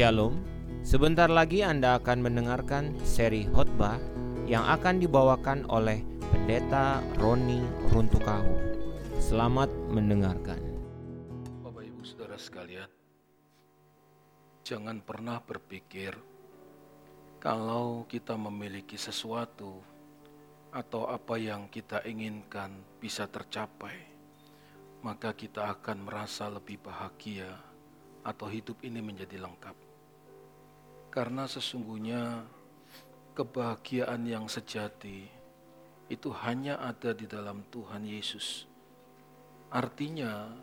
Shalom, sebentar lagi Anda akan mendengarkan seri khotbah yang akan dibawakan oleh Pendeta Roni Runtukahu. Selamat mendengarkan. Bapak Ibu Saudara sekalian, jangan pernah berpikir kalau kita memiliki sesuatu atau apa yang kita inginkan bisa tercapai, maka kita akan merasa lebih bahagia atau hidup ini menjadi lengkap. Karena sesungguhnya kebahagiaan yang sejati itu hanya ada di dalam Tuhan Yesus. Artinya,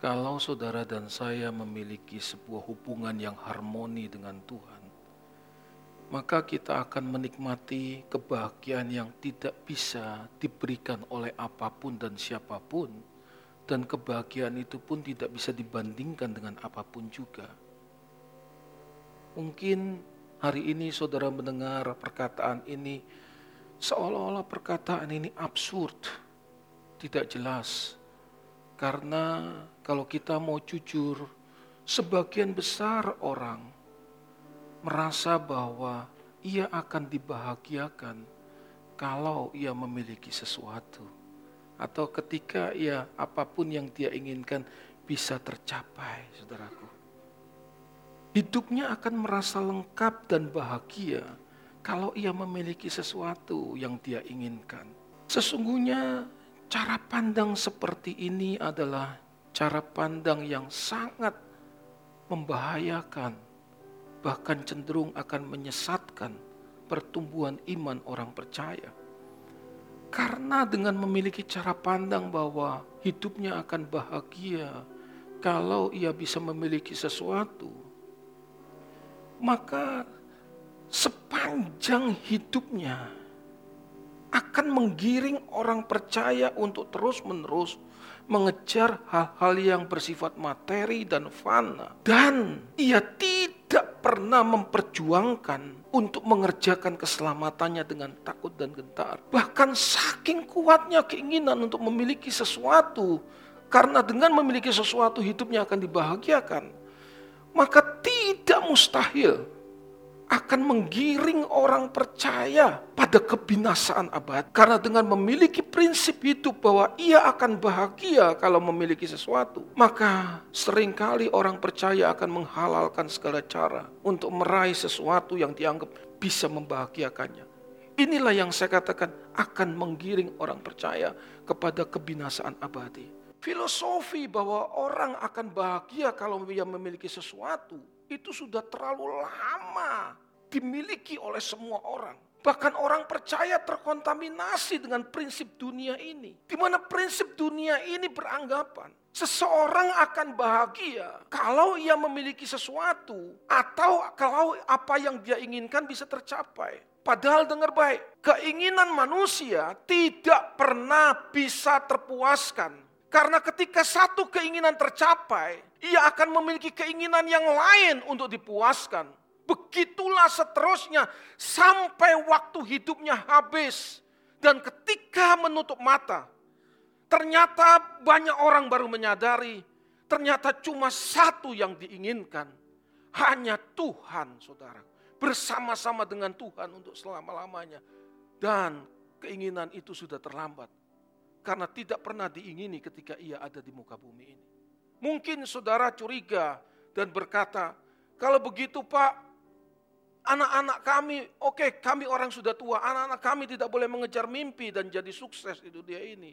kalau saudara dan saya memiliki sebuah hubungan yang harmoni dengan Tuhan, maka kita akan menikmati kebahagiaan yang tidak bisa diberikan oleh apa pun dan siapa pun, dan kebahagiaan itu pun tidak bisa dibandingkan dengan apa pun juga. Mungkin hari ini saudara mendengar perkataan ini, seolah-olah perkataan ini absurd, tidak jelas. Karena kalau kita mau jujur, sebagian besar orang merasa bahwa ia akan dibahagiakan kalau ia memiliki sesuatu atau ketika ia apa pun yang dia inginkan bisa tercapai, saudaraku. Hidupnya akan merasa lengkap dan bahagia kalau ia memiliki sesuatu yang dia inginkan. Sesungguhnya cara pandang seperti ini adalah cara pandang yang sangat membahayakan, bahkan cenderung akan menyesatkan pertumbuhan iman orang percaya. Karena dengan memiliki cara pandang bahwa hidupnya akan bahagia kalau ia bisa memiliki sesuatu, maka sepanjang hidupnya akan menggiring orang percaya untuk terus-menerus mengejar hal-hal yang bersifat materi dan fana. Dan ia tidak pernah memperjuangkan untuk mengerjakan keselamatannya dengan takut dan gentar. Bahkan saking kuatnya keinginan untuk memiliki sesuatu, karena dengan memiliki sesuatu hidupnya akan dibahagiakan, maka tidak mustahil akan menggiring orang percaya pada kebinasaan abad. Karena dengan memiliki prinsip hidup bahwa ia akan bahagia kalau memiliki sesuatu, maka sering kali orang percaya akan menghalalkan segala cara untuk meraih sesuatu yang dianggap bisa membahagiakannya. Inilah yang saya katakan akan menggiring orang percaya kepada kebinasaan abadi. Filosofi bahwa orang akan bahagia kalau ia memiliki sesuatu itu sudah terlalu lama dimiliki oleh semua orang. Bahkan orang percaya terkontaminasi dengan prinsip dunia ini. Di mana prinsip dunia ini beranggapan seseorang akan bahagia kalau ia memiliki sesuatu atau kalau apa yang dia inginkan bisa tercapai. Padahal dengar baik, keinginan manusia tidak pernah bisa terpuaskan. Karena ketika satu keinginan tercapai, ia akan memiliki keinginan yang lain untuk dipuaskan. Begitulah seterusnya sampai waktu hidupnya habis. Dan ketika menutup mata, ternyata banyak orang baru menyadari, ternyata cuma satu yang diinginkan. Hanya Tuhan, saudara. Bersama-sama dengan Tuhan untuk selama-lamanya. Dan keinginan itu sudah terlambat. Karena tidak pernah diingini ketika ia ada di muka bumi ini. Mungkin saudara curiga dan berkata, kalau begitu pak, anak-anak kami, oke okay, kami orang sudah tua, anak-anak kami tidak boleh mengejar mimpi dan jadi sukses itu dia ini.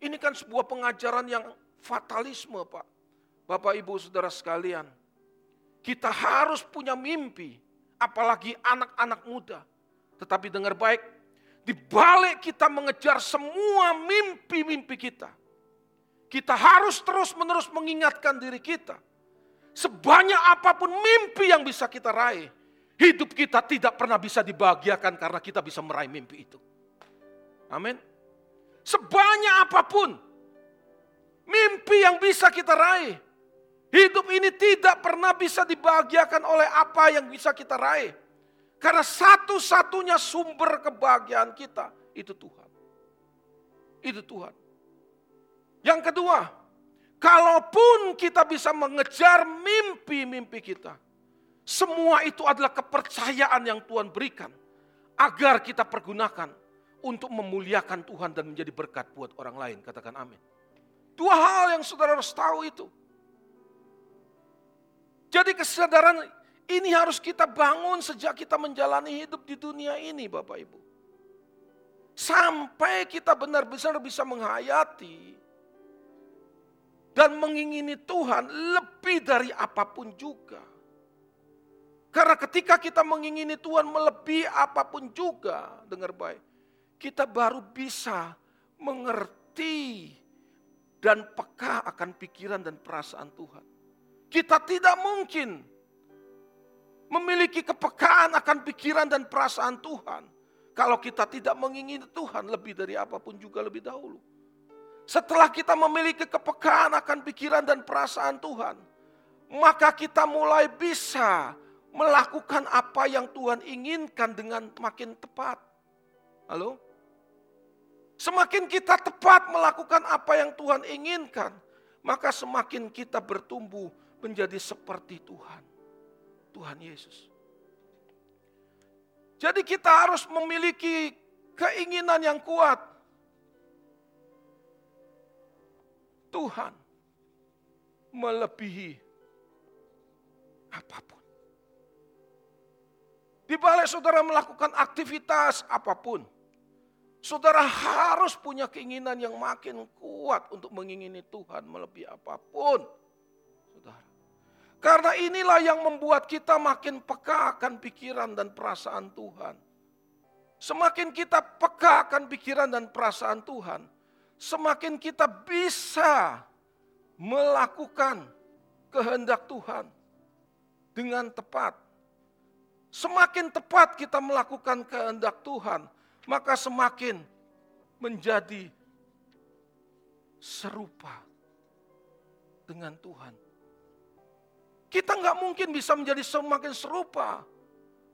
Ini kan sebuah pengajaran yang fatalisme Pak. Bapak Ibu Saudara sekalian, kita harus punya mimpi, apalagi anak-anak muda. Tetapi dengar baik, di balik kita mengejar semua mimpi-mimpi kita, kita harus terus-menerus mengingatkan diri kita. Sebanyak apa pun mimpi yang bisa kita raih, Hidup kita tidak pernah bisa dibahagiakan karena kita bisa meraih mimpi itu. Amin. Sebanyak apa pun mimpi yang bisa kita raih. Hidup ini tidak pernah bisa dibahagiakan oleh apa yang bisa kita raih. Karena satu-satunya sumber kebahagiaan kita itu Tuhan. Itu Tuhan. Yang kedua, kalaupun kita bisa mengejar mimpi-mimpi kita, Semua itu adalah kepercayaan yang Tuhan berikan agar kita pergunakan untuk memuliakan Tuhan dan menjadi berkat buat orang lain. Katakan amin. Dua hal yang saudara harus tahu itu. Jadi kesadaran ini harus kita bangun sejak kita menjalani hidup di dunia ini Bapak Ibu. Sampai kita benar-benar bisa menghayati dan mengingini Tuhan lebih dari apa pun juga. Karena ketika kita mengingini Tuhan melebihi apa pun juga, dengar baik, kita baru bisa mengerti dan peka akan pikiran dan perasaan Tuhan. Kita tidak mungkin memiliki kepekaan akan pikiran dan perasaan Tuhan kalau kita tidak mengingini Tuhan lebih dari apa pun juga lebih dahulu. Setelah kita memiliki kepekaan akan pikiran dan perasaan Tuhan, maka kita mulai bisa melakukan apa yang Tuhan inginkan dengan makin tepat. Halo? Semakin kita tepat melakukan apa yang Tuhan inginkan, maka semakin kita bertumbuh menjadi seperti Tuhan. Tuhan Yesus. Jadi kita harus memiliki keinginan yang kuat. Tuhan melebihi apa pun. Di balik saudara melakukan aktivitas apa pun, saudara harus punya keinginan yang makin kuat untuk mengingini Tuhan melebihi apa pun. Karena inilah yang membuat kita makin peka akan pikiran dan perasaan Tuhan. Semakin kita peka akan pikiran dan perasaan Tuhan, semakin kita bisa melakukan kehendak Tuhan dengan tepat Semakin tepat kita melakukan kehendak Tuhan, maka semakin menjadi serupa dengan Tuhan. Kita nggak mungkin bisa menjadi semakin serupa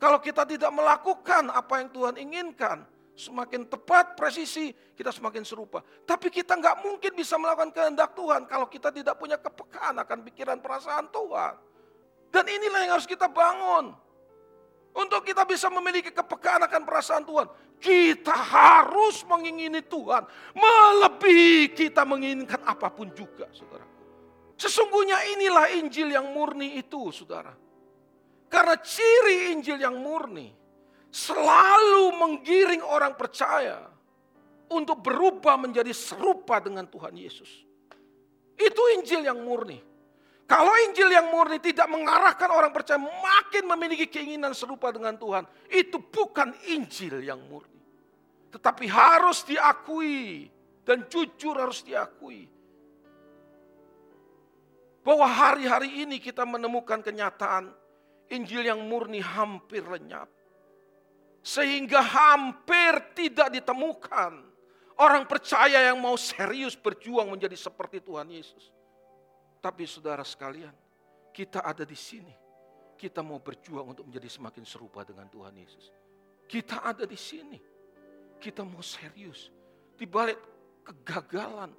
kalau kita tidak melakukan apa yang Tuhan inginkan. Semakin tepat, presisi, kita semakin serupa. Tapi kita nggak mungkin bisa melakukan kehendak Tuhan kalau kita tidak punya kepekaan akan pikiran perasaan Tuhan. Dan inilah yang harus kita bangun. Untuk kita bisa memiliki kepekaan akan perasaan Tuhan. Kita harus mengingini Tuhan. Melebihi kita menginginkan apa pun juga saudara. Sesungguhnya inilah Injil yang murni itu saudara. Karena ciri Injil yang murni selalu menggiring orang percaya untuk berubah menjadi serupa dengan Tuhan Yesus. Itu Injil yang murni. Kalau Injil yang murni tidak mengarahkan orang percaya makin memiliki keinginan serupa dengan Tuhan, itu bukan Injil yang murni. Tetapi harus diakui dan jujur harus diakui. Bahwa hari-hari ini kita menemukan kenyataan Injil yang murni hampir lenyap. Sehingga hampir tidak ditemukan orang percaya yang mau serius berjuang menjadi seperti Tuhan Yesus. Tapi saudara sekalian, kita ada di sini. Kita mau berjuang untuk menjadi semakin serupa dengan Tuhan Yesus. Kita ada di sini. Kita mau serius. Di balik kegagalan,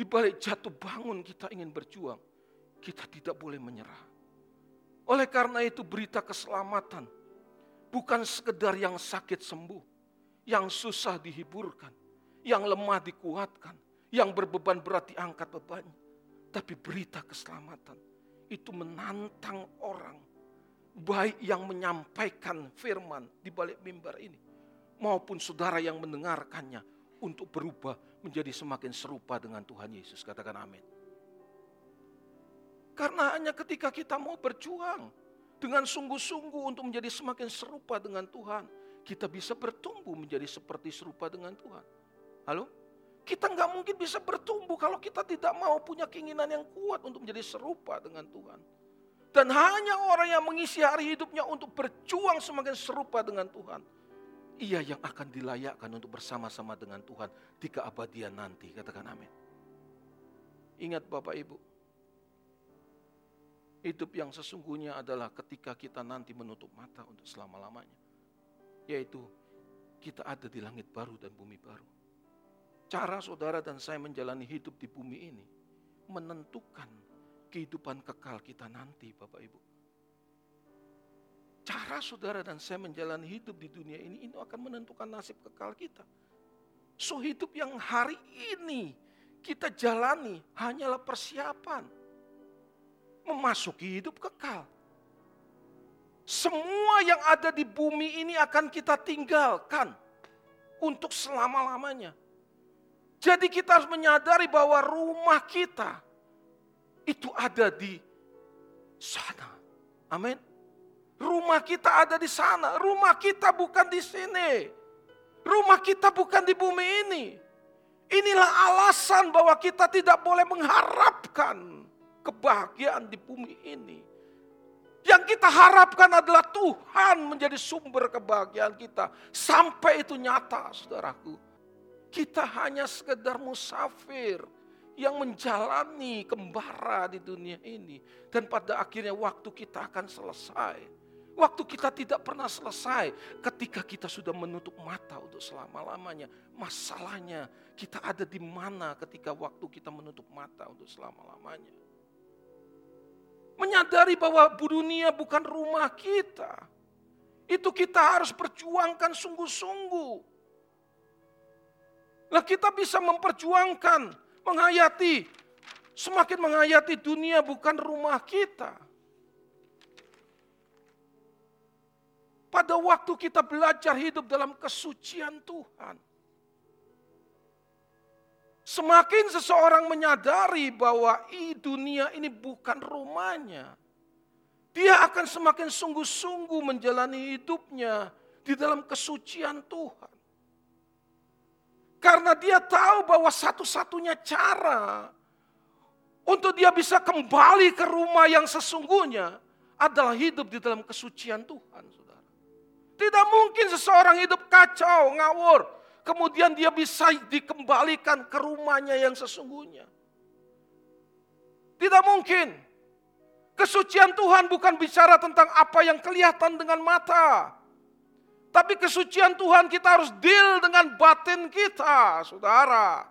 di balik jatuh bangun kita ingin berjuang. Kita tidak boleh menyerah. Oleh karena itu berita keselamatan bukan sekedar yang sakit sembuh, yang susah dihiburkan, yang lemah dikuatkan, yang berbeban berat diangkat bebannya. Tapi berita keselamatan itu menantang orang. Baik yang menyampaikan firman di balik mimbar ini. Maupun saudara yang mendengarkannya untuk berubah menjadi semakin serupa dengan Tuhan Yesus. Katakan amin. Karena hanya ketika kita mau berjuang dengan sungguh-sungguh untuk menjadi semakin serupa dengan Tuhan, kita bisa bertumbuh menjadi seperti serupa dengan Tuhan. Halo? Kita nggak mungkin bisa bertumbuh kalau kita tidak mau punya keinginan yang kuat untuk menjadi serupa dengan Tuhan. Dan hanya orang yang mengisi hari hidupnya untuk berjuang semakin serupa dengan Tuhan. Ia yang akan dilayakkan untuk bersama-sama dengan Tuhan di keabadian nanti. Katakan amin. Ingat Bapak Ibu. Hidup yang sesungguhnya adalah ketika kita nanti menutup mata untuk selama-lamanya. Yaitu kita ada di langit baru dan bumi baru cara saudara dan saya menjalani hidup di bumi ini menentukan kehidupan kekal kita nanti Bapak Ibu. Cara saudara dan saya menjalani hidup di dunia ini, ini akan menentukan nasib kekal kita. So hidup yang hari ini kita jalani hanyalah persiapan memasuki hidup kekal. Semua yang ada di bumi ini akan kita tinggalkan untuk selama-lamanya. Jadi kita harus menyadari bahwa rumah kita itu ada di sana. Amin. Rumah kita ada di sana. Rumah kita bukan di sini. Rumah kita bukan di bumi ini. Inilah alasan bahwa kita tidak boleh mengharapkan kebahagiaan di bumi ini. Yang kita harapkan adalah Tuhan menjadi sumber kebahagiaan kita. Sampai itu nyata saudaraku. Kita hanya sekedar musafir yang menjalani kembara di dunia ini. Dan pada akhirnya waktu kita akan selesai. Waktu kita tidak pernah selesai ketika kita sudah menutup mata untuk selama-lamanya. Masalahnya kita ada di mana ketika waktu kita menutup mata untuk selama-lamanya. Menyadari bahwa dunia bukan rumah kita. Itu kita harus perjuangkan sungguh-sungguh. Nah kita bisa memperjuangkan, menghayati, semakin menghayati dunia bukan rumah kita. Pada waktu kita belajar hidup dalam kesucian Tuhan. Semakin seseorang menyadari bahwa i dunia ini bukan rumahnya, dia akan semakin sungguh-sungguh menjalani hidupnya di dalam kesucian Tuhan. Karena dia tahu bahwa satu-satunya cara untuk dia bisa kembali ke rumah yang sesungguhnya adalah hidup di dalam kesucian Tuhan. Tidak mungkin seseorang hidup kacau, ngawur, kemudian dia bisa dikembalikan ke rumahnya yang sesungguhnya. Tidak mungkin. Kesucian Tuhan bukan bicara tentang apa yang kelihatan dengan mata. Tapi kesucian Tuhan kita harus deal dengan batin kita, saudara.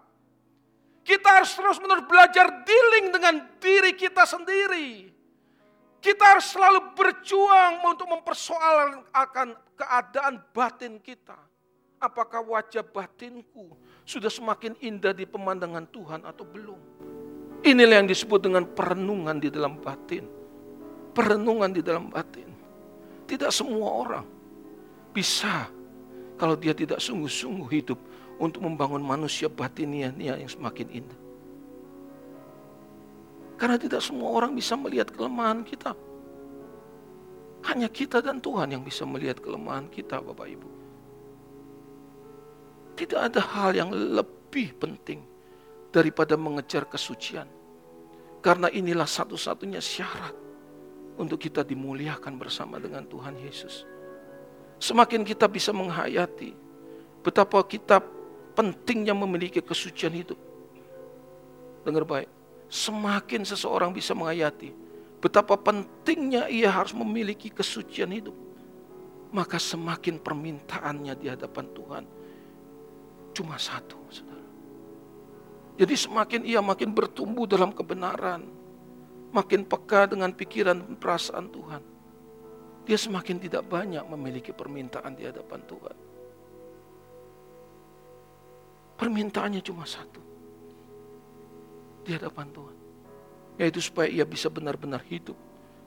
Kita harus terus-menerus belajar dealing dengan diri kita sendiri. Kita harus selalu berjuang untuk mempersoalkan keadaan batin kita apakah wajah batinku sudah semakin indah di pemandangan Tuhan atau belum. Inilah yang disebut dengan perenungan di dalam batin. Perenungan di dalam batin. Tidak semua orang bisa kalau dia tidak sungguh-sungguh hidup untuk membangun manusia batinnya yang semakin indah. Karena tidak semua orang bisa melihat kelemahan kita. Hanya kita dan Tuhan yang bisa melihat kelemahan kita Bapak Ibu. Tidak ada hal yang lebih penting daripada mengejar kesucian. Karena inilah satu-satunya syarat untuk kita dimuliakan bersama dengan Tuhan Yesus. Semakin kita bisa menghayati betapa kita pentingnya memiliki kesucian hidup. Dengar baik, semakin seseorang bisa menghayati betapa pentingnya ia harus memiliki kesucian hidup, maka semakin permintaannya di hadapan Tuhan cuma satu, saudara. Jadi semakin ia makin bertumbuh dalam kebenaran, makin peka dengan pikiran dan perasaan Tuhan, dia semakin tidak banyak memiliki permintaan di hadapan Tuhan. Permintaannya cuma satu. Di hadapan Tuhan. Yaitu supaya ia bisa benar-benar hidup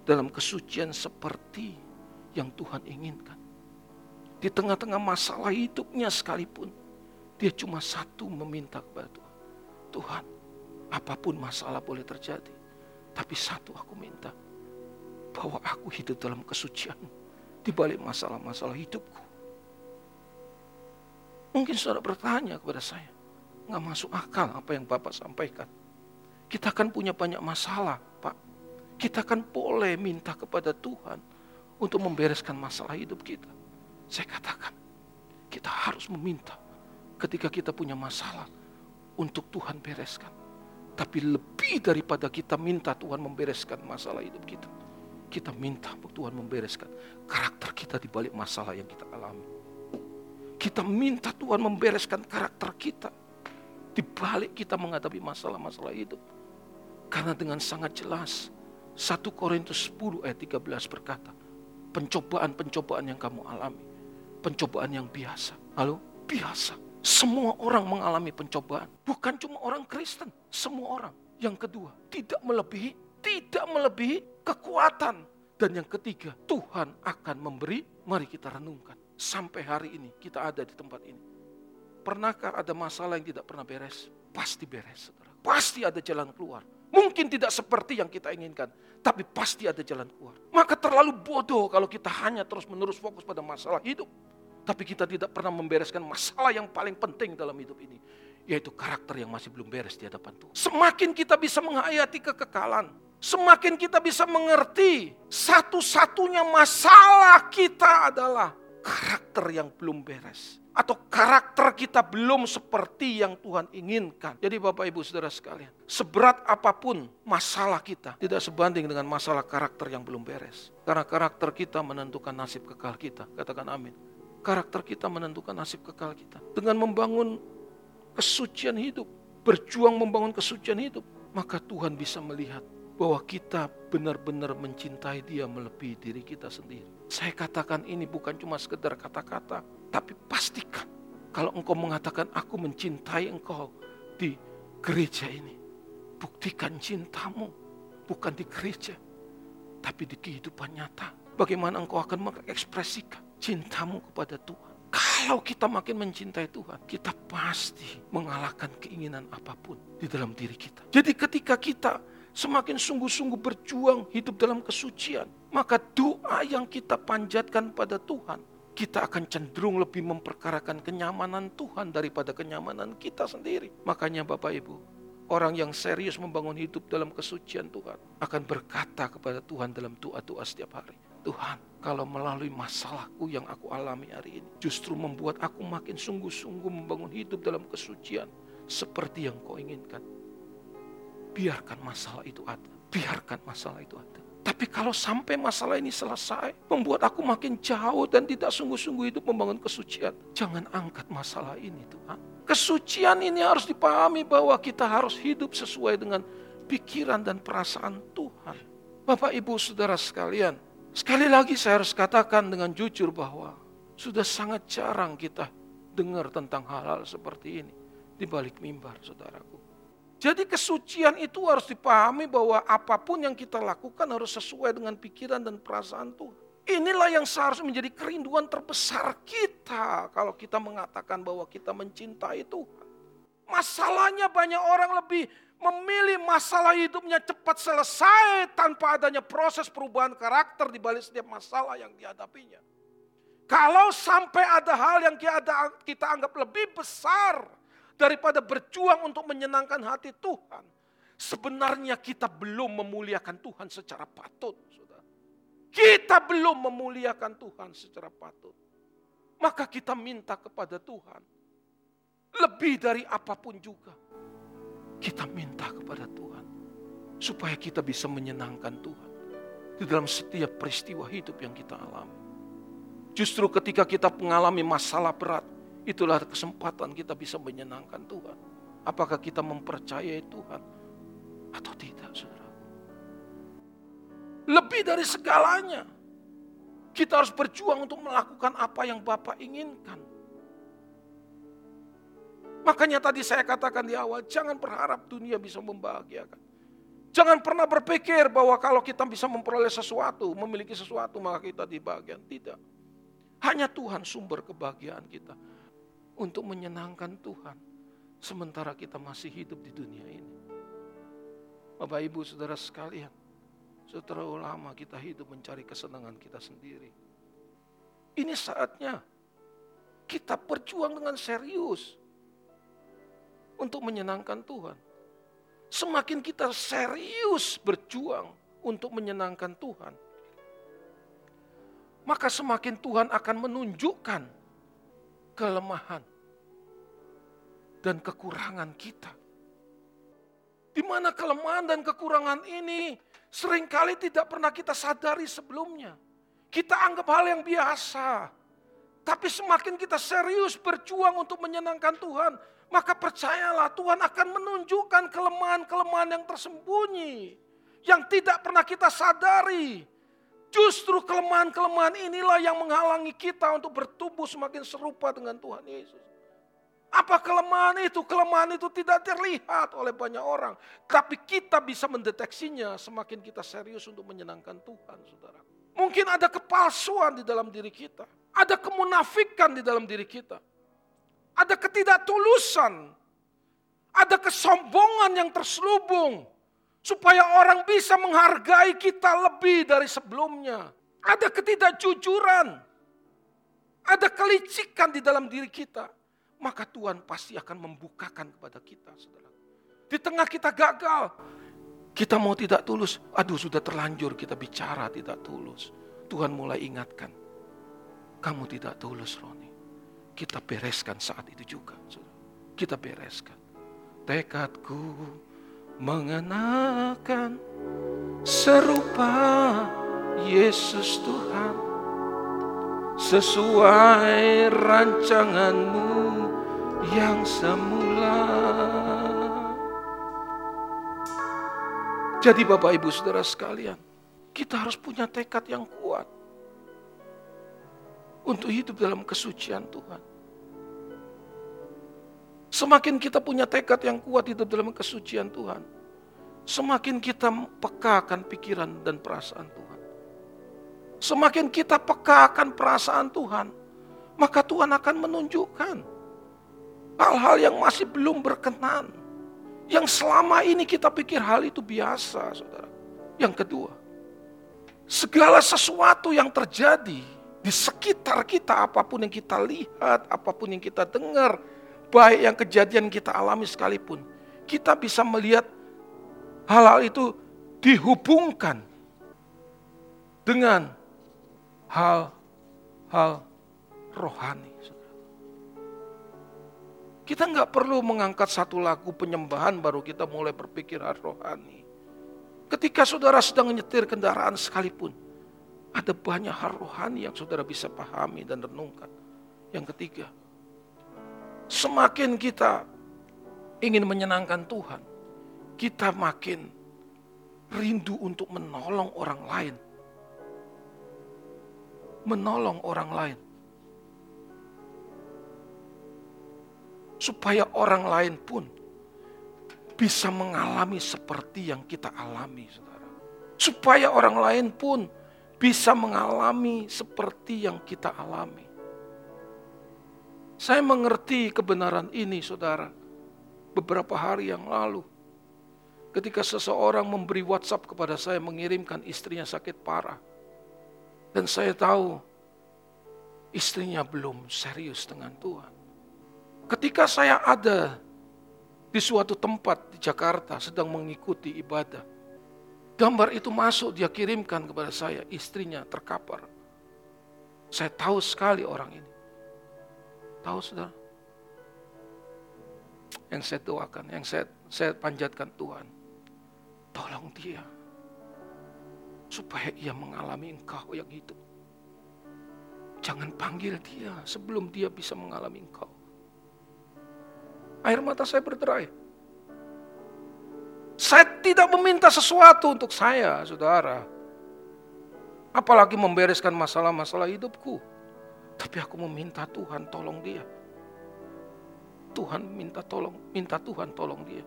dalam kesucian seperti yang Tuhan inginkan. Di tengah-tengah masalah hidupnya sekalipun. Dia cuma satu meminta kepada Tuhan. Tuhan, apa pun masalah boleh terjadi. Tapi satu aku minta. Bahwa aku hidup dalam kesucian. Di balik masalah-masalah hidupku. Mungkin saudara bertanya kepada saya. Nggak masuk akal apa yang Bapak sampaikan. Kita kan punya banyak masalah, Pak. Kita kan boleh minta kepada Tuhan untuk membereskan masalah hidup kita. Saya katakan, kita harus meminta ketika kita punya masalah untuk Tuhan bereskan. Tapi lebih daripada kita minta Tuhan membereskan masalah hidup kita. Kita minta Tuhan membereskan karakter kita di balik masalah yang kita alami. Kita minta Tuhan membereskan karakter kita di balik kita menghadapi masalah-masalah hidup. Karena dengan sangat jelas 1 Korintus 10 ayat 13 berkata, pencobaan-pencobaan yang kamu alami. Pencobaan yang biasa. Halo? Biasa. Semua orang mengalami pencobaan. Bukan cuma orang Kristen. Semua orang. Yang kedua, tidak melebihi, tidak melebihi kekuatan. Dan yang ketiga, Tuhan akan memberi, mari kita renungkan. Sampai hari ini kita ada di tempat ini. Pernahkah ada masalah yang tidak pernah beres? Pasti beres, saudara. Pasti ada jalan keluar. Mungkin tidak seperti yang kita inginkan, tapi pasti ada jalan keluar. Maka terlalu bodoh kalau kita hanya terus-menerus fokus pada masalah hidup. Tapi kita tidak pernah membereskan masalah yang paling penting dalam hidup ini. Yaitu karakter yang masih belum beres di hadapan Tuhan. Semakin kita bisa menghayati kekekalan. Semakin kita bisa mengerti satu-satunya masalah kita adalah karakter yang belum beres. Atau karakter kita belum seperti yang Tuhan inginkan. Jadi Bapak Ibu Saudara sekalian. Seberat apa pun masalah kita. Tidak sebanding dengan masalah karakter yang belum beres. Karena karakter kita menentukan nasib kekal kita. Katakan amin karakter kita menentukan nasib kekal kita. Dengan membangun kesucian hidup, berjuang membangun kesucian hidup, maka Tuhan bisa melihat bahwa kita benar-benar mencintai dia melebihi diri kita sendiri. Saya katakan ini bukan cuma sekedar kata-kata, tapi pastikan kalau engkau mengatakan aku mencintai engkau di gereja ini. Buktikan cintamu bukan di gereja, tapi di kehidupan nyata. Bagaimana engkau akan mengekspresikan cintamu kepada Tuhan. Kalau kita makin mencintai Tuhan, kita pasti mengalahkan keinginan apa pun di dalam diri kita. Jadi ketika kita semakin sungguh-sungguh berjuang hidup dalam kesucian, maka doa yang kita panjatkan pada Tuhan, kita akan cenderung lebih memperkarakan kenyamanan Tuhan daripada kenyamanan kita sendiri. Makanya Bapak Ibu, orang yang serius membangun hidup dalam kesucian Tuhan akan berkata kepada Tuhan dalam doa-doa setiap hari. Tuhan, kalau melalui masalahku yang aku alami hari ini, justru membuat aku makin sungguh-sungguh membangun hidup dalam kesucian seperti yang kau inginkan. Biarkan masalah itu ada. Biarkan masalah itu ada. Tapi kalau sampai masalah ini selesai, membuat aku makin jauh dan tidak sungguh-sungguh hidup membangun kesucian. Jangan angkat masalah ini Tuhan. Kesucian ini harus dipahami bahwa kita harus hidup sesuai dengan pikiran dan perasaan Tuhan. Bapak, Ibu, Saudara sekalian, Sekali lagi saya harus katakan dengan jujur bahwa sudah sangat jarang kita dengar tentang hal-hal seperti ini di balik mimbar, saudaraku. Jadi kesucian itu harus dipahami bahwa apa pun yang kita lakukan harus sesuai dengan pikiran dan perasaan Tuhan. Inilah yang seharusnya menjadi kerinduan terbesar kita kalau kita mengatakan bahwa kita mencintai Tuhan. Masalahnya banyak orang lebih memilih masalah hidupnya cepat selesai tanpa adanya proses perubahan karakter di balik setiap masalah yang dihadapinya. Kalau sampai ada hal yang kita anggap lebih besar daripada berjuang untuk menyenangkan hati Tuhan, sebenarnya kita belum memuliakan Tuhan secara patut. Kita belum memuliakan Tuhan secara patut. Maka kita minta kepada Tuhan lebih dari apa pun juga kita minta kepada Tuhan supaya kita bisa menyenangkan Tuhan di dalam setiap peristiwa hidup yang kita alami. Justru ketika kita mengalami masalah berat, itulah kesempatan kita bisa menyenangkan Tuhan. Apakah kita mempercayai Tuhan atau tidak, saudara? Lebih dari segalanya, kita harus berjuang untuk melakukan apa yang Bapak inginkan. Makanya tadi saya katakan di awal, jangan berharap dunia bisa membahagiakan. Jangan pernah berpikir bahwa kalau kita bisa memperoleh sesuatu, memiliki sesuatu, maka kita dibahagiakan. Tidak. Hanya Tuhan sumber kebahagiaan kita. Untuk menyenangkan Tuhan. Sementara kita masih hidup di dunia ini. Bapak ibu saudara sekalian. Setelah lama kita hidup mencari kesenangan kita sendiri. Ini saatnya kita berjuang dengan serius untuk menyenangkan Tuhan. Semakin kita serius berjuang untuk menyenangkan Tuhan, maka semakin Tuhan akan menunjukkan kelemahan dan kekurangan kita. Di mana kelemahan dan kekurangan ini sering kali tidak pernah kita sadari sebelumnya. Kita anggap hal yang biasa. Tapi semakin kita serius berjuang untuk menyenangkan Tuhan, maka percayalah Tuhan akan menunjukkan kelemahan-kelemahan yang tersembunyi. Yang tidak pernah kita sadari. Justru kelemahan-kelemahan inilah yang menghalangi kita untuk bertumbuh semakin serupa dengan Tuhan Yesus. Apa kelemahan itu? Kelemahan itu tidak terlihat oleh banyak orang. Tapi kita bisa mendeteksinya semakin kita serius untuk menyenangkan Tuhan, saudara. Mungkin ada kepalsuan di dalam diri kita. Ada kemunafikan di dalam diri kita. Ada ketidaktulusan. Ada kesombongan yang terselubung. Supaya orang bisa menghargai kita lebih dari sebelumnya. Ada ketidakjujuran. Ada kelicikan di dalam diri kita. Maka Tuhan pasti akan membukakan kepada kita. Saudara. Di tengah kita gagal. Kita mau tidak tulus. Aduh sudah terlanjur kita bicara tidak tulus. Tuhan mulai ingatkan. Kamu tidak tulus Roni. Kita bereskan saat itu juga. Saudara. Kita bereskan. Tekadku mengenakan serupa Yesus Tuhan sesuai rancanganmu yang semula. Jadi Bapak Ibu Saudara sekalian, kita harus punya tekad yang kuat untuk hidup dalam kesucian Tuhan. Semakin kita punya tekad yang kuat hidup dalam kesucian Tuhan, semakin kita peka akan pikiran dan perasaan Tuhan. Semakin kita peka akan perasaan Tuhan, maka Tuhan akan menunjukkan hal-hal yang masih belum berkenan. Yang selama ini kita pikir hal itu biasa, saudara. Yang kedua, segala sesuatu yang terjadi di sekitar kita, apa pun yang kita lihat, apa pun yang kita dengar, baik yang kejadian kita alami sekalipun, kita bisa melihat hal-hal itu dihubungkan dengan hal-hal rohani. Kita nggak perlu mengangkat satu lagu penyembahan baru kita mulai berpikir hal rohani. Ketika saudara sedang menyetir kendaraan sekalipun, ada banyak hal rohani yang saudara bisa pahami dan renungkan. Yang ketiga, Semakin kita ingin menyenangkan Tuhan, kita makin rindu untuk menolong orang lain. Menolong orang lain. Supaya orang lain pun bisa mengalami seperti yang kita alami, saudara. Supaya orang lain pun bisa mengalami seperti yang kita alami. Saya mengerti kebenaran ini, saudara. Beberapa hari yang lalu, ketika seseorang memberi WhatsApp kepada saya mengirimkan istrinya sakit parah. Dan saya tahu istrinya belum serius dengan Tuhan. Ketika saya ada di suatu tempat di Jakarta sedang mengikuti ibadah. Gambar itu masuk dia kirimkan kepada saya, istrinya terkapar. Saya tahu sekali orang ini. Tahu saudara? Yang saya doakan, yang saya, saya panjatkan Tuhan. Tolong dia. Supaya ia mengalami engkau yang hidup. Jangan panggil dia sebelum dia bisa mengalami engkau. Air mata saya berderai. Saya tidak meminta sesuatu untuk saya, saudara. Apalagi membereskan masalah-masalah hidupku. Tapi aku meminta Tuhan tolong dia. Tuhan minta tolong, minta Tuhan tolong dia.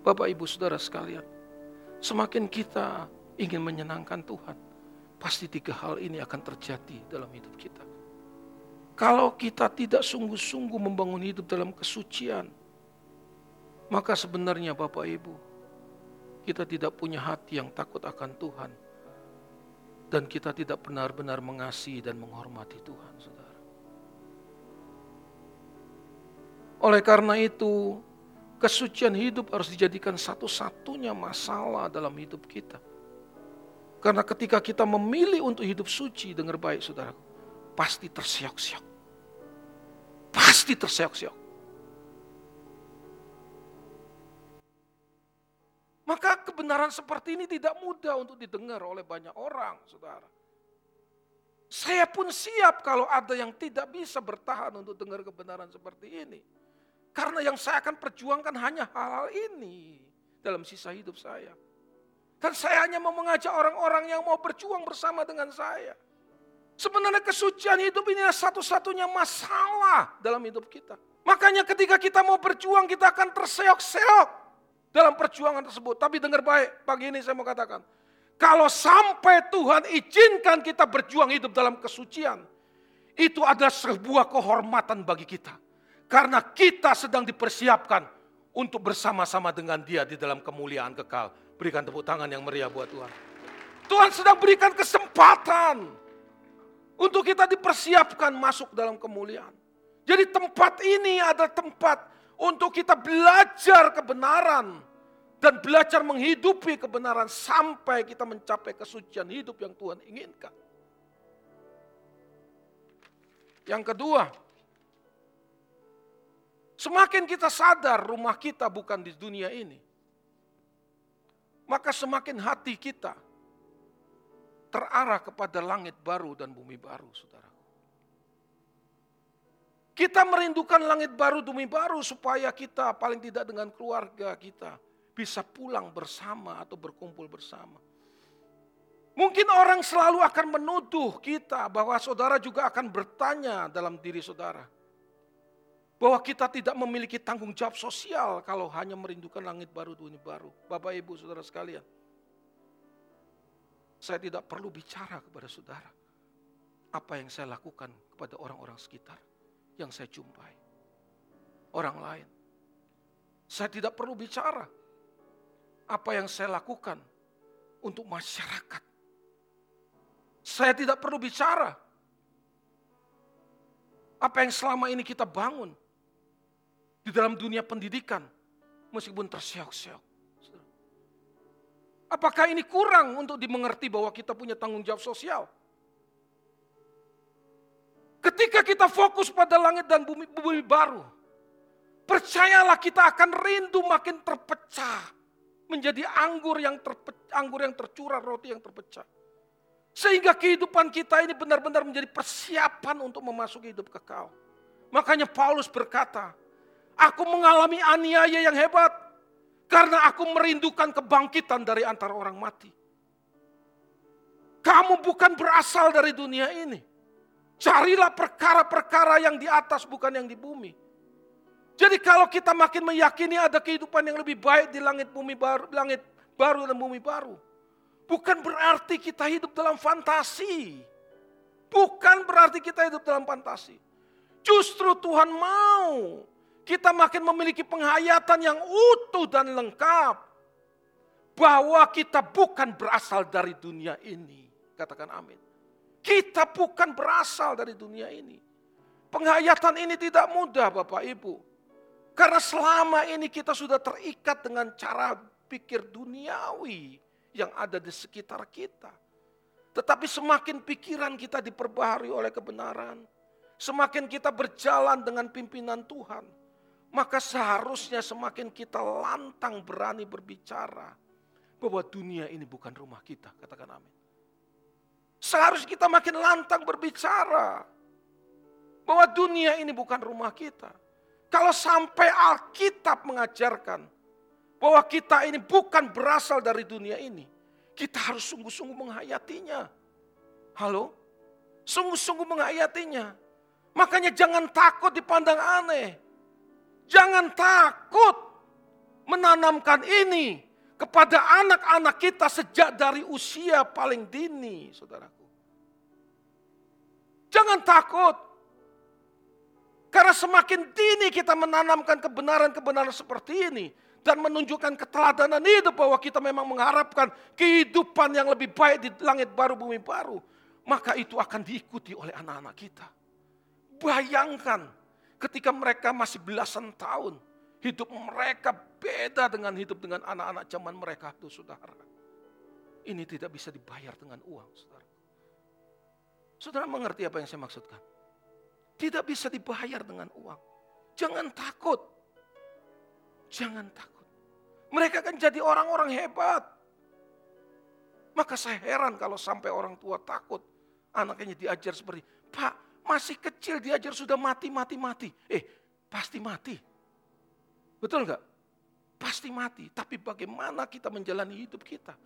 Bapak Ibu Saudara sekalian, semakin kita ingin menyenangkan Tuhan, pasti tiga hal ini akan terjadi dalam hidup kita. Kalau kita tidak sungguh-sungguh membangun hidup dalam kesucian, maka sebenarnya Bapak Ibu, kita tidak punya hati yang takut akan Tuhan dan kita tidak benar-benar mengasihi dan menghormati Tuhan, saudara. Oleh karena itu, kesucian hidup harus dijadikan satu-satunya masalah dalam hidup kita. Karena ketika kita memilih untuk hidup suci, dengar baik saudara, pasti terseok-seok. Pasti terseok-seok. Maka kebenaran seperti ini tidak mudah untuk didengar oleh banyak orang, saudara. Saya pun siap kalau ada yang tidak bisa bertahan untuk dengar kebenaran seperti ini. Karena yang saya akan perjuangkan hanya hal-hal ini dalam sisa hidup saya. Dan saya hanya mau mengajak orang-orang yang mau berjuang bersama dengan saya. Sebenarnya kesucian hidup ini adalah satu-satunya masalah dalam hidup kita. Makanya ketika kita mau berjuang kita akan terseok-seok dalam perjuangan tersebut. Tapi dengar baik, pagi ini saya mau katakan. Kalau sampai Tuhan izinkan kita berjuang hidup dalam kesucian. Itu adalah sebuah kehormatan bagi kita. Karena kita sedang dipersiapkan untuk bersama-sama dengan dia di dalam kemuliaan kekal. Berikan tepuk tangan yang meriah buat Tuhan. Tuhan sedang berikan kesempatan untuk kita dipersiapkan masuk dalam kemuliaan. Jadi tempat ini adalah tempat untuk kita belajar kebenaran dan belajar menghidupi kebenaran sampai kita mencapai kesucian hidup yang Tuhan inginkan. Yang kedua, semakin kita sadar rumah kita bukan di dunia ini, maka semakin hati kita terarah kepada langit baru dan bumi baru, saudara. Kita merindukan langit baru, bumi baru supaya kita paling tidak dengan keluarga kita bisa pulang bersama atau berkumpul bersama. Mungkin orang selalu akan menuduh kita bahwa saudara juga akan bertanya dalam diri saudara bahwa kita tidak memiliki tanggung jawab sosial kalau hanya merindukan langit baru, dunia baru. Bapak, Ibu, Saudara sekalian. Saya tidak perlu bicara kepada saudara. Apa yang saya lakukan kepada orang-orang sekitar yang saya jumpai. Orang lain. Saya tidak perlu bicara apa yang saya lakukan untuk masyarakat. Saya tidak perlu bicara apa yang selama ini kita bangun di dalam dunia pendidikan, meskipun terseok-seok. Apakah ini kurang untuk dimengerti bahwa kita punya tanggung jawab sosial? Ketika kita fokus pada langit dan bumi, bumi baru, percayalah kita akan rindu makin terpecah menjadi anggur yang terpecah, anggur yang tercurah, roti yang terpecah. Sehingga kehidupan kita ini benar-benar menjadi persiapan untuk memasuki hidup kekal. Makanya Paulus berkata, Aku mengalami aniaya yang hebat karena aku merindukan kebangkitan dari antara orang mati. Kamu bukan berasal dari dunia ini. Carilah perkara-perkara yang di atas bukan yang di bumi. Jadi kalau kita makin meyakini ada kehidupan yang lebih baik di langit bumi baru, langit baru dan bumi baru. Bukan berarti kita hidup dalam fantasi. Bukan berarti kita hidup dalam fantasi. Justru Tuhan mau kita makin memiliki penghayatan yang utuh dan lengkap. Bahwa kita bukan berasal dari dunia ini. Katakan amin. Kita bukan berasal dari dunia ini. Penghayatan ini tidak mudah Bapak Ibu. Karena selama ini kita sudah terikat dengan cara pikir duniawi yang ada di sekitar kita. Tetapi semakin pikiran kita diperbaharui oleh kebenaran, semakin kita berjalan dengan pimpinan Tuhan, maka seharusnya semakin kita lantang berani berbicara bahwa dunia ini bukan rumah kita. Katakan amin. Seharusnya kita makin lantang berbicara bahwa dunia ini bukan rumah kita. Kalau sampai Alkitab mengajarkan bahwa kita ini bukan berasal dari dunia ini, kita harus sungguh-sungguh menghayatinya. Halo? Sungguh-sungguh menghayatinya. Makanya jangan takut dipandang aneh. Jangan takut menanamkan ini kepada anak-anak kita sejak dari usia paling dini, saudaraku. Jangan takut. Karena semakin dini kita menanamkan kebenaran-kebenaran seperti ini dan menunjukkan keteladanan hidup bahwa kita memang mengharapkan kehidupan yang lebih baik di langit baru bumi baru, maka itu akan diikuti oleh anak-anak kita. Bayangkan ketika mereka masih belasan tahun, hidup mereka beda dengan hidup dengan anak-anak zaman mereka itu saudara. Ini tidak bisa dibayar dengan uang saudara. Saudara mengerti apa yang saya maksudkan? Tidak bisa dibayar dengan uang. Jangan takut. Jangan takut. Mereka kan jadi orang-orang hebat. Maka saya heran kalau sampai orang tua takut. Anaknya diajar seperti, Pak masih kecil diajar sudah mati, mati, mati. Eh, pasti mati. Betul nggak? Pasti mati. Tapi bagaimana kita menjalani hidup kita?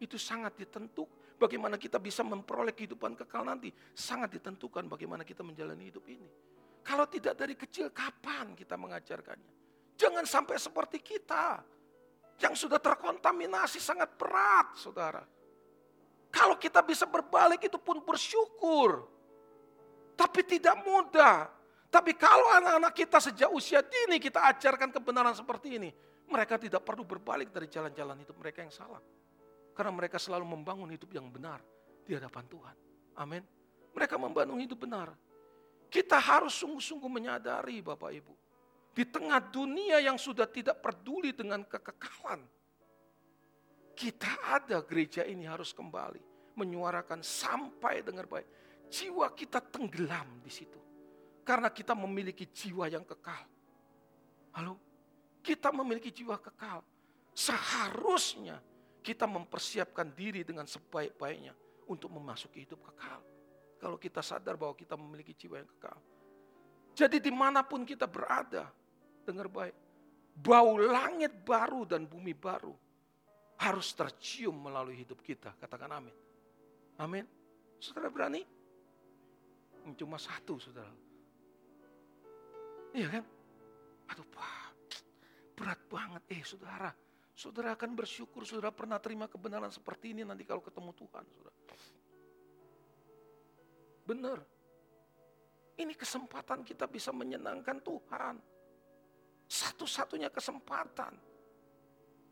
itu sangat ditentukan. Bagaimana kita bisa memperoleh kehidupan kekal nanti, sangat ditentukan bagaimana kita menjalani hidup ini. Kalau tidak dari kecil, kapan kita mengajarkannya? Jangan sampai seperti kita, yang sudah terkontaminasi sangat berat, saudara. Kalau kita bisa berbalik itu pun bersyukur. Tapi tidak mudah. Tapi kalau anak-anak kita sejak usia dini kita ajarkan kebenaran seperti ini, mereka tidak perlu berbalik dari jalan-jalan hidup mereka yang salah. Karena mereka selalu membangun hidup yang benar di hadapan Tuhan. Amin. Mereka membangun hidup benar. Kita harus sungguh-sungguh menyadari Bapak Ibu. Di tengah dunia yang sudah tidak peduli dengan kekekalan. Kita ada gereja ini harus kembali. Menyuarakan sampai dengar baik. Jiwa kita tenggelam di situ. Karena kita memiliki jiwa yang kekal. Halo? Kita memiliki jiwa kekal. Seharusnya kita mempersiapkan diri dengan sebaik-baiknya untuk memasuki hidup kekal. Kalau kita sadar bahwa kita memiliki jiwa yang kekal. Jadi di mana pun kita berada, dengar baik, bau langit baru dan bumi baru harus tercium melalui hidup kita. Katakan amin. Amin. Saudara berani? Cuma satu, saudara. Iya kan? Aduh, Pak, berat banget. Eh, saudara, Saudara akan bersyukur saudara pernah terima kebenaran seperti ini nanti kalau ketemu Tuhan. Saudara. Benar. Ini kesempatan kita bisa menyenangkan Tuhan. Satu-satunya kesempatan.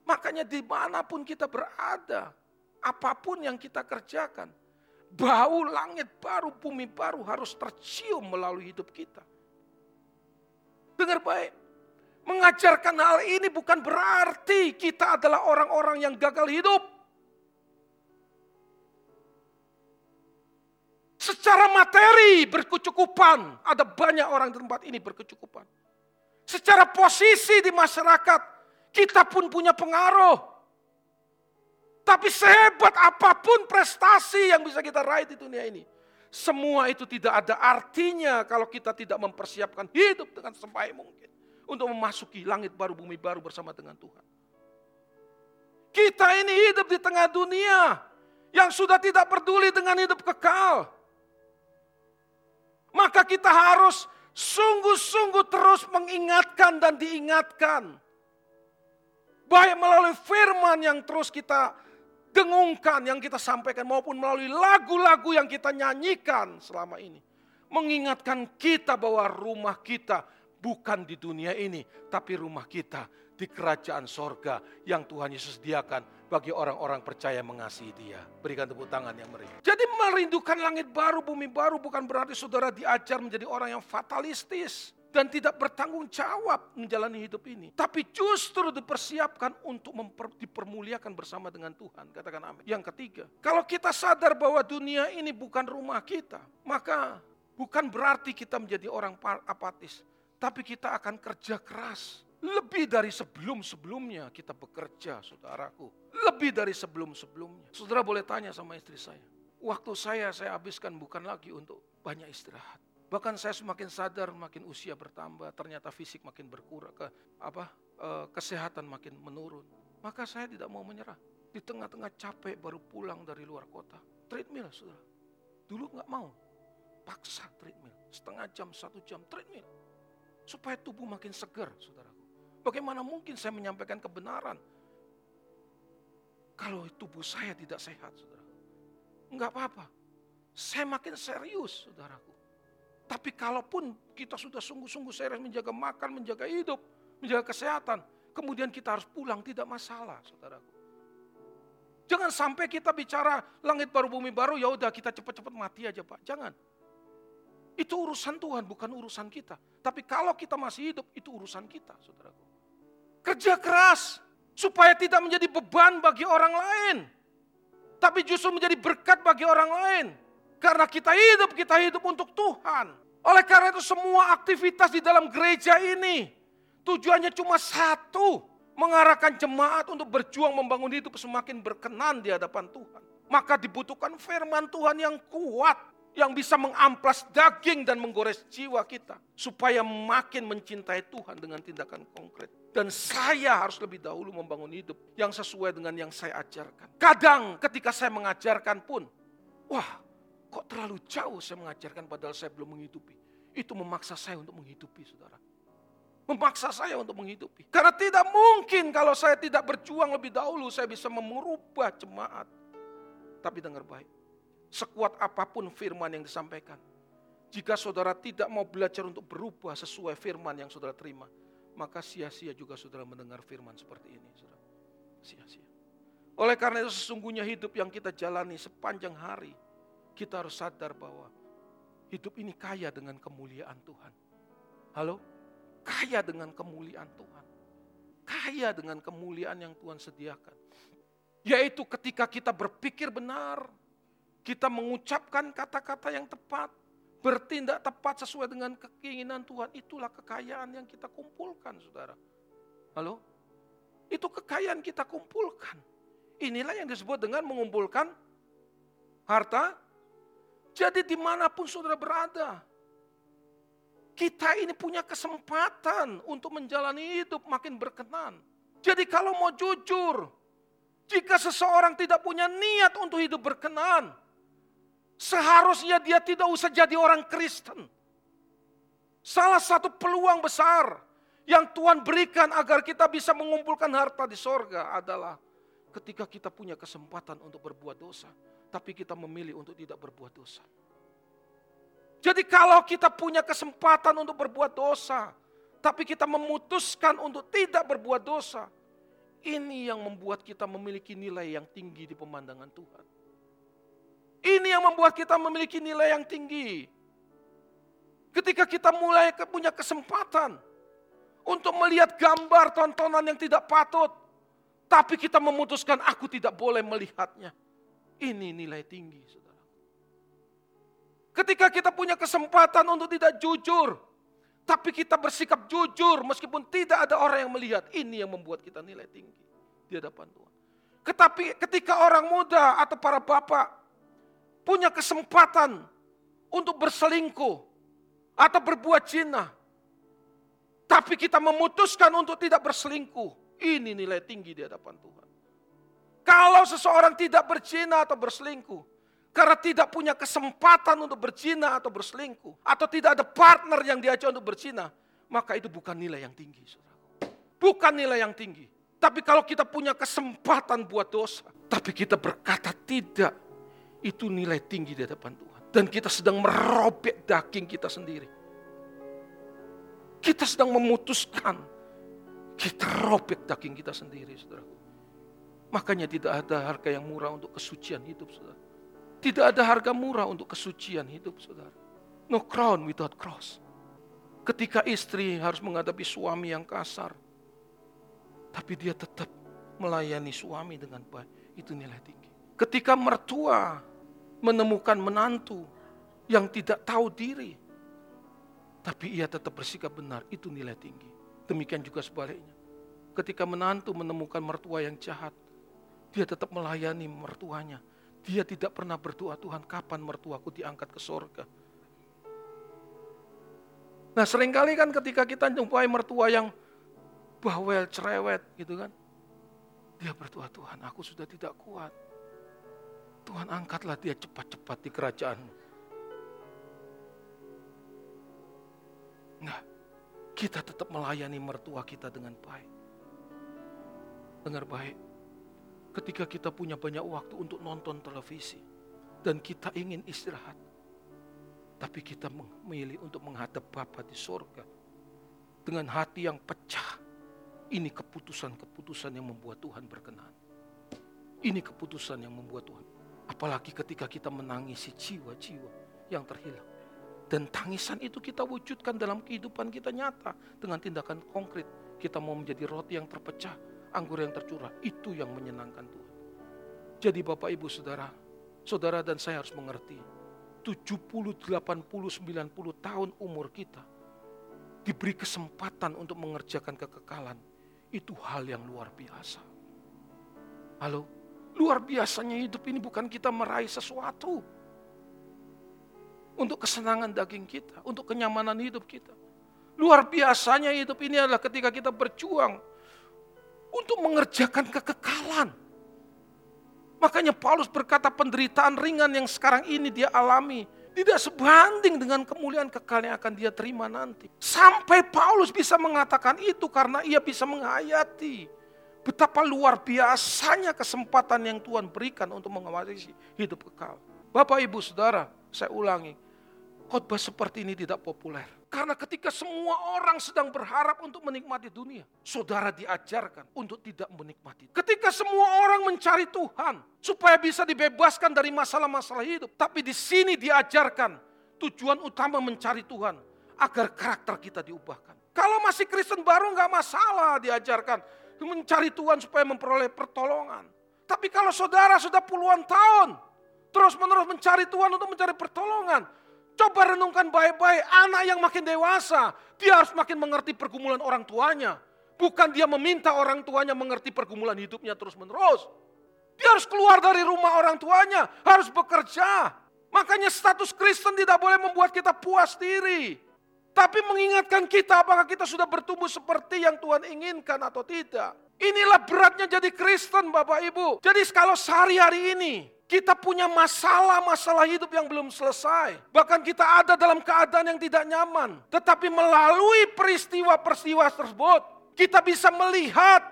Makanya di mana pun kita berada, apa pun yang kita kerjakan, bau langit baru, bumi baru harus tercium melalui hidup kita. Dengar baik, Mengajarkan hal ini bukan berarti kita adalah orang-orang yang gagal hidup. Secara materi berkecukupan, ada banyak orang di tempat ini berkecukupan. Secara posisi di masyarakat, kita pun punya pengaruh. Tapi sehebat apa pun prestasi yang bisa kita raih di dunia ini. Semua itu tidak ada artinya kalau kita tidak mempersiapkan hidup dengan sebaik mungkin untuk memasuki langit baru, bumi baru bersama dengan Tuhan. Kita ini hidup di tengah dunia yang sudah tidak peduli dengan hidup kekal. Maka kita harus sungguh-sungguh terus mengingatkan dan diingatkan. Baik melalui firman yang terus kita dengungkan, yang kita sampaikan maupun melalui lagu-lagu yang kita nyanyikan selama ini. Mengingatkan kita bahwa rumah kita bukan di dunia ini, tapi rumah kita di kerajaan sorga yang Tuhan Yesus sediakan bagi orang-orang percaya mengasihi dia. Berikan tepuk tangan yang meriah. Jadi merindukan langit baru, bumi baru bukan berarti saudara diajar menjadi orang yang fatalistis dan tidak bertanggung jawab menjalani hidup ini. Tapi justru dipersiapkan untuk memper, dipermuliakan bersama dengan Tuhan. Katakan amin. Yang ketiga, kalau kita sadar bahwa dunia ini bukan rumah kita, maka bukan berarti kita menjadi orang apatis. Tapi kita akan kerja keras. Lebih dari sebelum-sebelumnya kita bekerja, saudaraku. Lebih dari sebelum-sebelumnya. Saudara boleh tanya sama istri saya. Waktu saya, saya habiskan bukan lagi untuk banyak istirahat. Bahkan saya semakin sadar, makin usia bertambah, ternyata fisik makin berkurang, ke apa e, kesehatan makin menurun. Maka saya tidak mau menyerah. Di tengah-tengah capek baru pulang dari luar kota. Treadmill, saudara. Dulu nggak mau. Paksa treadmill. Setengah jam, satu jam, treadmill Supaya tubuh makin segar, saudaraku. Bagaimana mungkin saya menyampaikan kebenaran kalau tubuh saya tidak sehat, saudara? Enggak apa-apa. Saya makin serius, saudaraku. Tapi kalaupun kita sudah sungguh-sungguh serius menjaga makan, menjaga hidup, menjaga kesehatan, kemudian kita harus pulang, tidak masalah, saudaraku. Jangan sampai kita bicara langit baru bumi baru, ya udah kita cepat-cepat mati aja Pak. Jangan. Itu urusan Tuhan, bukan urusan kita. Tapi kalau kita masih hidup, itu urusan kita, saudaraku. Kerja keras, supaya tidak menjadi beban bagi orang lain. Tapi justru menjadi berkat bagi orang lain. Karena kita hidup, kita hidup untuk Tuhan. Oleh karena itu semua aktivitas di dalam gereja ini, tujuannya cuma satu. Mengarahkan jemaat untuk berjuang membangun hidup semakin berkenan di hadapan Tuhan. Maka dibutuhkan firman Tuhan yang kuat yang bisa mengamplas daging dan menggores jiwa kita supaya makin mencintai Tuhan dengan tindakan konkret. Dan saya harus lebih dahulu membangun hidup yang sesuai dengan yang saya ajarkan. Kadang ketika saya mengajarkan pun, wah kok terlalu jauh saya mengajarkan padahal saya belum menghidupi. Itu memaksa saya untuk menghidupi saudara. Memaksa saya untuk menghidupi. Karena tidak mungkin kalau saya tidak berjuang lebih dahulu saya bisa merubah jemaat. Tapi dengar baik, sekuat apa pun firman yang disampaikan. Jika saudara tidak mau belajar untuk berubah sesuai firman yang saudara terima, maka sia-sia juga saudara mendengar firman seperti ini. Sia-sia. Oleh karena itu sesungguhnya hidup yang kita jalani sepanjang hari, kita harus sadar bahwa hidup ini kaya dengan kemuliaan Tuhan. Halo? Kaya dengan kemuliaan Tuhan. Kaya dengan kemuliaan yang Tuhan sediakan. Yaitu ketika kita berpikir benar, kita mengucapkan kata-kata yang tepat, bertindak tepat sesuai dengan keinginan Tuhan, itulah kekayaan yang kita kumpulkan, saudara. Halo? Itu kekayaan kita kumpulkan. Inilah yang disebut dengan mengumpulkan harta. Jadi di mana pun saudara berada, kita ini punya kesempatan untuk menjalani hidup makin berkenan. Jadi kalau mau jujur, jika seseorang tidak punya niat untuk hidup berkenan, Seharusnya dia tidak usah jadi orang Kristen. Salah satu peluang besar yang Tuhan berikan agar kita bisa mengumpulkan harta di sorga adalah ketika kita punya kesempatan untuk berbuat dosa. Tapi kita memilih untuk tidak berbuat dosa. Jadi kalau kita punya kesempatan untuk berbuat dosa, tapi kita memutuskan untuk tidak berbuat dosa, ini yang membuat kita memiliki nilai yang tinggi di pemandangan Tuhan. Ini yang membuat kita memiliki nilai yang tinggi. Ketika kita mulai punya kesempatan untuk melihat gambar tontonan yang tidak patut, tapi kita memutuskan aku tidak boleh melihatnya. Ini nilai tinggi, saudara. Ketika kita punya kesempatan untuk tidak jujur, tapi kita bersikap jujur meskipun tidak ada orang yang melihat, ini yang membuat kita nilai tinggi di hadapan Tuhan. Tetapi ketika orang muda atau para bapak punya kesempatan untuk berselingkuh atau berbuat zina. Tapi kita memutuskan untuk tidak berselingkuh. Ini nilai tinggi di hadapan Tuhan. Kalau seseorang tidak berzina atau berselingkuh, karena tidak punya kesempatan untuk berzina atau berselingkuh, atau tidak ada partner yang diajak untuk berzina, maka itu bukan nilai yang tinggi. Bukan nilai yang tinggi. Tapi kalau kita punya kesempatan buat dosa, tapi kita berkata tidak itu nilai tinggi di hadapan Tuhan. Dan kita sedang merobek daging kita sendiri. Kita sedang memutuskan. Kita robek daging kita sendiri, saudara. Makanya tidak ada harga yang murah untuk kesucian hidup, saudara. Tidak ada harga murah untuk kesucian hidup, saudara. No crown without cross. Ketika istri harus menghadapi suami yang kasar, tapi dia tetap melayani suami dengan baik, itu nilai tinggi. Ketika mertua menemukan menantu yang tidak tahu diri. Tapi ia tetap bersikap benar, itu nilai tinggi. Demikian juga sebaliknya. Ketika menantu menemukan mertua yang jahat, dia tetap melayani mertuanya. Dia tidak pernah berdoa, Tuhan kapan mertuaku diangkat ke sorga. Nah sering kali kan ketika kita jumpai mertua yang bawel, cerewet gitu kan. Dia berdoa, Tuhan aku sudah tidak kuat. Tuhan angkatlah dia cepat-cepat di kerajaanmu. Nah, kita tetap melayani mertua kita dengan baik. Dengar baik, ketika kita punya banyak waktu untuk nonton televisi dan kita ingin istirahat, tapi kita memilih untuk menghadap Bapa di sorga dengan hati yang pecah. Ini keputusan-keputusan yang membuat Tuhan berkenan. Ini keputusan yang membuat Tuhan Apalagi ketika kita menangisi jiwa-jiwa yang terhilang. Dan tangisan itu kita wujudkan dalam kehidupan kita nyata dengan tindakan konkret. Kita mau menjadi roti yang terpecah, anggur yang tercurah. Itu yang menyenangkan Tuhan. Jadi Bapak Ibu Saudara, Saudara dan saya harus mengerti. 70, 80, 90 tahun umur kita diberi kesempatan untuk mengerjakan kekekalan. Itu hal yang luar biasa. Halo, Luar biasanya hidup ini bukan kita meraih sesuatu. untuk kesenangan daging kita, untuk kenyamanan hidup kita. Luar biasanya hidup ini adalah ketika kita berjuang untuk mengerjakan kekekalan. Makanya Paulus berkata penderitaan ringan yang sekarang ini dia alami tidak sebanding dengan kemuliaan kekal yang akan dia terima nanti. Sampai Paulus bisa mengatakan itu karena ia bisa menghayati betapa luar biasanya kesempatan yang Tuhan berikan untuk mengawarisi hidup kekal. Bapak, Ibu, Saudara, saya ulangi, khotbah seperti ini tidak populer. Karena ketika semua orang sedang berharap untuk menikmati dunia, saudara diajarkan untuk tidak menikmati. Ketika semua orang mencari Tuhan supaya bisa dibebaskan dari masalah-masalah hidup, tapi di sini diajarkan tujuan utama mencari Tuhan agar karakter kita diubahkan. Kalau masih Kristen baru nggak masalah diajarkan mencari Tuhan supaya memperoleh pertolongan. Tapi kalau saudara sudah puluhan tahun terus menerus mencari Tuhan untuk mencari pertolongan, Coba renungkan baik-baik, anak yang makin dewasa, dia harus makin mengerti pergumulan orang tuanya. Bukan dia meminta orang tuanya mengerti pergumulan hidupnya terus-menerus. Dia harus keluar dari rumah orang tuanya, harus bekerja. Makanya status Kristen tidak boleh membuat kita puas diri. Tapi mengingatkan kita apakah kita sudah bertumbuh seperti yang Tuhan inginkan atau tidak. Inilah beratnya jadi Kristen Bapak Ibu. Jadi kalau sehari-hari ini kita punya masalah-masalah hidup yang belum selesai. Bahkan kita ada dalam keadaan yang tidak nyaman. Tetapi melalui peristiwa-peristiwa tersebut, kita bisa melihat,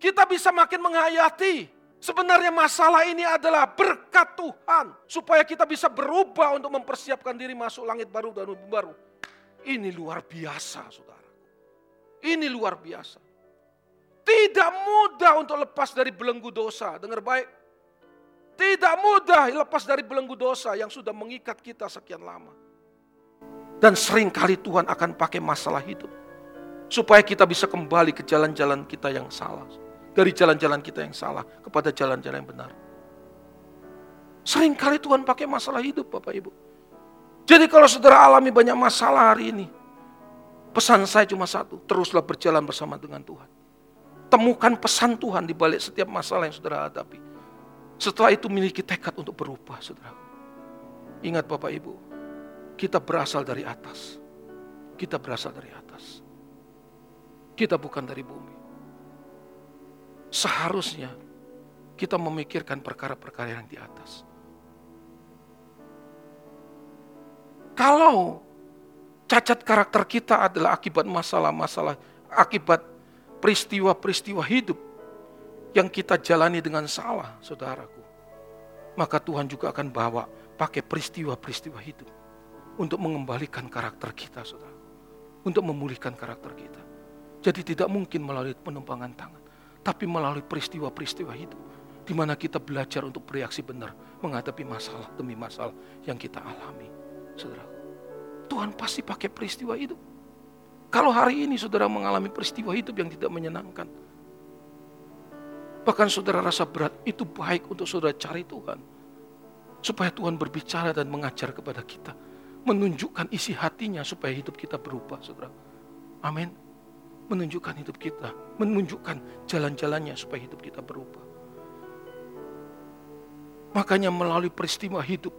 kita bisa makin menghayati. Sebenarnya masalah ini adalah berkat Tuhan. Supaya kita bisa berubah untuk mempersiapkan diri masuk langit baru dan baru. Ini luar biasa saudara. Ini luar biasa. Tidak mudah untuk lepas dari belenggu dosa. Dengar baik, tidak mudah lepas dari belenggu dosa yang sudah mengikat kita sekian lama. Dan sering kali Tuhan akan pakai masalah hidup. Supaya kita bisa kembali ke jalan-jalan kita yang salah. Dari jalan-jalan kita yang salah kepada jalan-jalan yang benar. Seringkali Tuhan pakai masalah hidup Bapak Ibu. Jadi kalau saudara alami banyak masalah hari ini. Pesan saya cuma satu, teruslah berjalan bersama dengan Tuhan. Temukan pesan Tuhan di balik setiap masalah yang saudara hadapi. Setelah itu miliki tekad untuk berubah, saudara. Ingat Bapak Ibu, kita berasal dari atas. Kita berasal dari atas. Kita bukan dari bumi. Seharusnya kita memikirkan perkara-perkara yang di atas. Kalau cacat karakter kita adalah akibat masalah-masalah, akibat peristiwa-peristiwa hidup, yang kita jalani dengan salah, saudaraku, maka Tuhan juga akan bawa pakai peristiwa-peristiwa hidup untuk mengembalikan karakter kita, saudara. Untuk memulihkan karakter kita. Jadi tidak mungkin melalui penumpangan tangan, tapi melalui peristiwa-peristiwa hidup di mana kita belajar untuk bereaksi benar menghadapi masalah demi masalah yang kita alami, saudara. Tuhan pasti pakai peristiwa hidup. Kalau hari ini saudara mengalami peristiwa hidup yang tidak menyenangkan, Bahkan saudara rasa berat, itu baik untuk saudara cari Tuhan. Supaya Tuhan berbicara dan mengajar kepada kita. Menunjukkan isi hatinya supaya hidup kita berubah, saudara. Amin. Menunjukkan hidup kita. Menunjukkan jalan-jalannya supaya hidup kita berubah. Makanya melalui peristiwa hidup.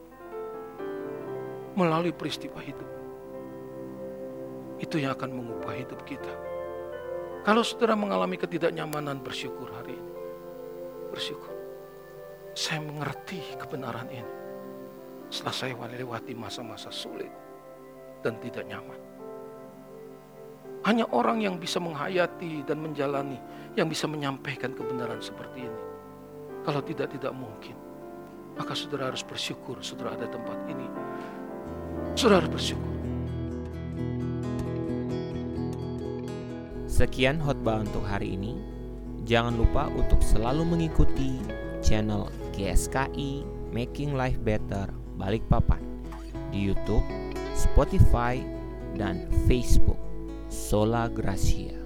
Melalui peristiwa hidup. Itu yang akan mengubah hidup kita. Kalau saudara mengalami ketidaknyamanan, bersyukur hari ini bersyukur. Saya mengerti kebenaran ini. Setelah saya melewati masa-masa sulit dan tidak nyaman. Hanya orang yang bisa menghayati dan menjalani, yang bisa menyampaikan kebenaran seperti ini. Kalau tidak, tidak mungkin. Maka saudara harus bersyukur, saudara ada tempat ini. Saudara harus bersyukur. Sekian khotbah untuk hari ini. Jangan lupa untuk selalu mengikuti channel GSKI Making Life Better Balikpapan di YouTube, Spotify, dan Facebook. Sola Gracia.